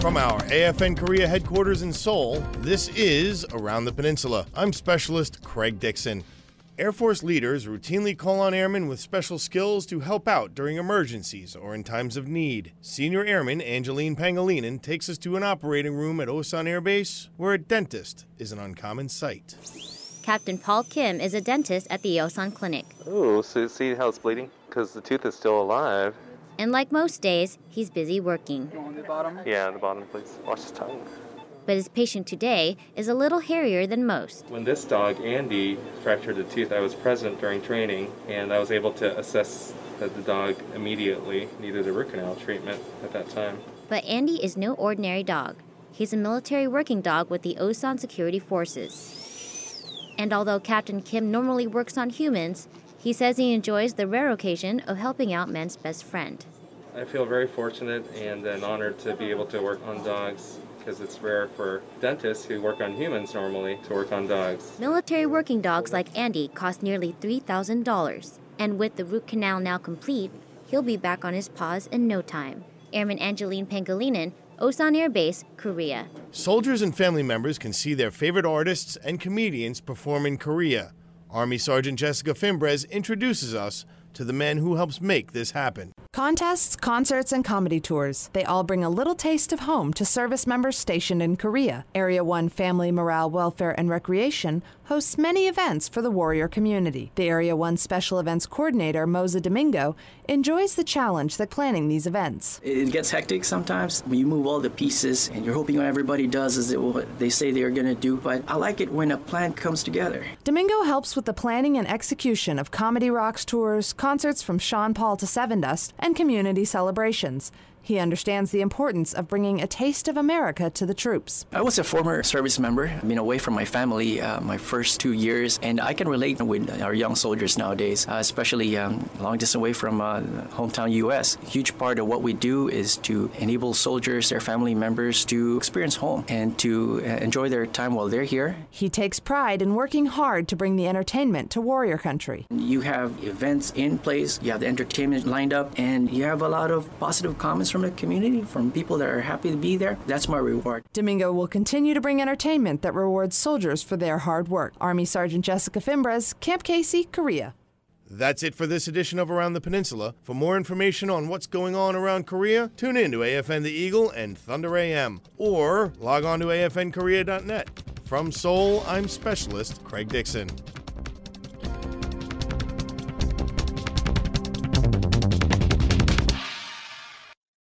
From our AFN Korea headquarters in Seoul, this is Around the Peninsula. I'm Specialist Craig Dixon. Air Force leaders routinely call on airmen with special skills to help out during emergencies or in times of need. Senior Airman Angeline Pangilinan takes us to an operating room at Osan Air Base where a dentist is an uncommon sight. Captain Paul Kim is a dentist at the Osan Clinic. Oh, so see how it's bleeding? Because the tooth is still alive. And like most days, he's busy working. Yeah, the bottom, please. Watch his tongue. But his patient today is a little hairier than most. When this dog, Andy, fractured a tooth, I was present during training, and I was able to assess that the dog immediately needed a root canal treatment at that time. But Andy is no ordinary dog. He's a military working dog with the Osan Security Forces. And although Captain Kim normally works on humans, he says he enjoys the rare occasion of helping out men's best friend. I feel very fortunate and an honored to be able to work on dogs because it's rare for dentists who work on humans normally to work on dogs. Military working dogs like Andy cost nearly $3,000. And with the root canal now complete, he'll be back on his paws in no time. Airman Angeline Pangilinan, Osan Air Base, Korea. Soldiers and family members can see their favorite artists and comedians perform in Korea. Army Sergeant Jessica Fimbres introduces us to the man who helps make this happen. Contests, concerts, and comedy tours. They all bring a little taste of home to service members stationed in Korea. Area 1 Family, Morale, Welfare, and Recreation hosts many events for the warrior community. The Area 1 Special Events Coordinator, Moza Domingo, enjoys the challenge that planning these events. It gets hectic sometimes when you move all the pieces and you're hoping everybody does is what they say they're going to do, but I like it when a plan comes together. Domingo helps with the planning and execution of Comedy Rocks tours, concerts from Sean Paul to Sevendust, and community celebrations. He understands the importance of bringing a taste of America to the troops. I was a former service member. I've been away from my family uh, my first two years, and I can relate with our young soldiers nowadays, uh, especially um, long distance away from uh, hometown U.S. A huge part of what we do is to enable soldiers, their family members, to experience home and to uh, enjoy their time while they're here. He takes pride in working hard to bring the entertainment to warrior country. You have events in place, you have the entertainment lined up, and you have a lot of positive comments from the community, from people that are happy to be there. That's my reward. Domingo will continue to bring entertainment that rewards soldiers for their hard work. Army Sergeant Jessica Fimbres, Camp Casey, Korea. That's it for this edition of Around the Peninsula. For more information on what's going on around Korea, tune in to AFN The Eagle and Thunder AM, or log on to afnkorea.net. From Seoul, I'm Specialist Craig Dixon.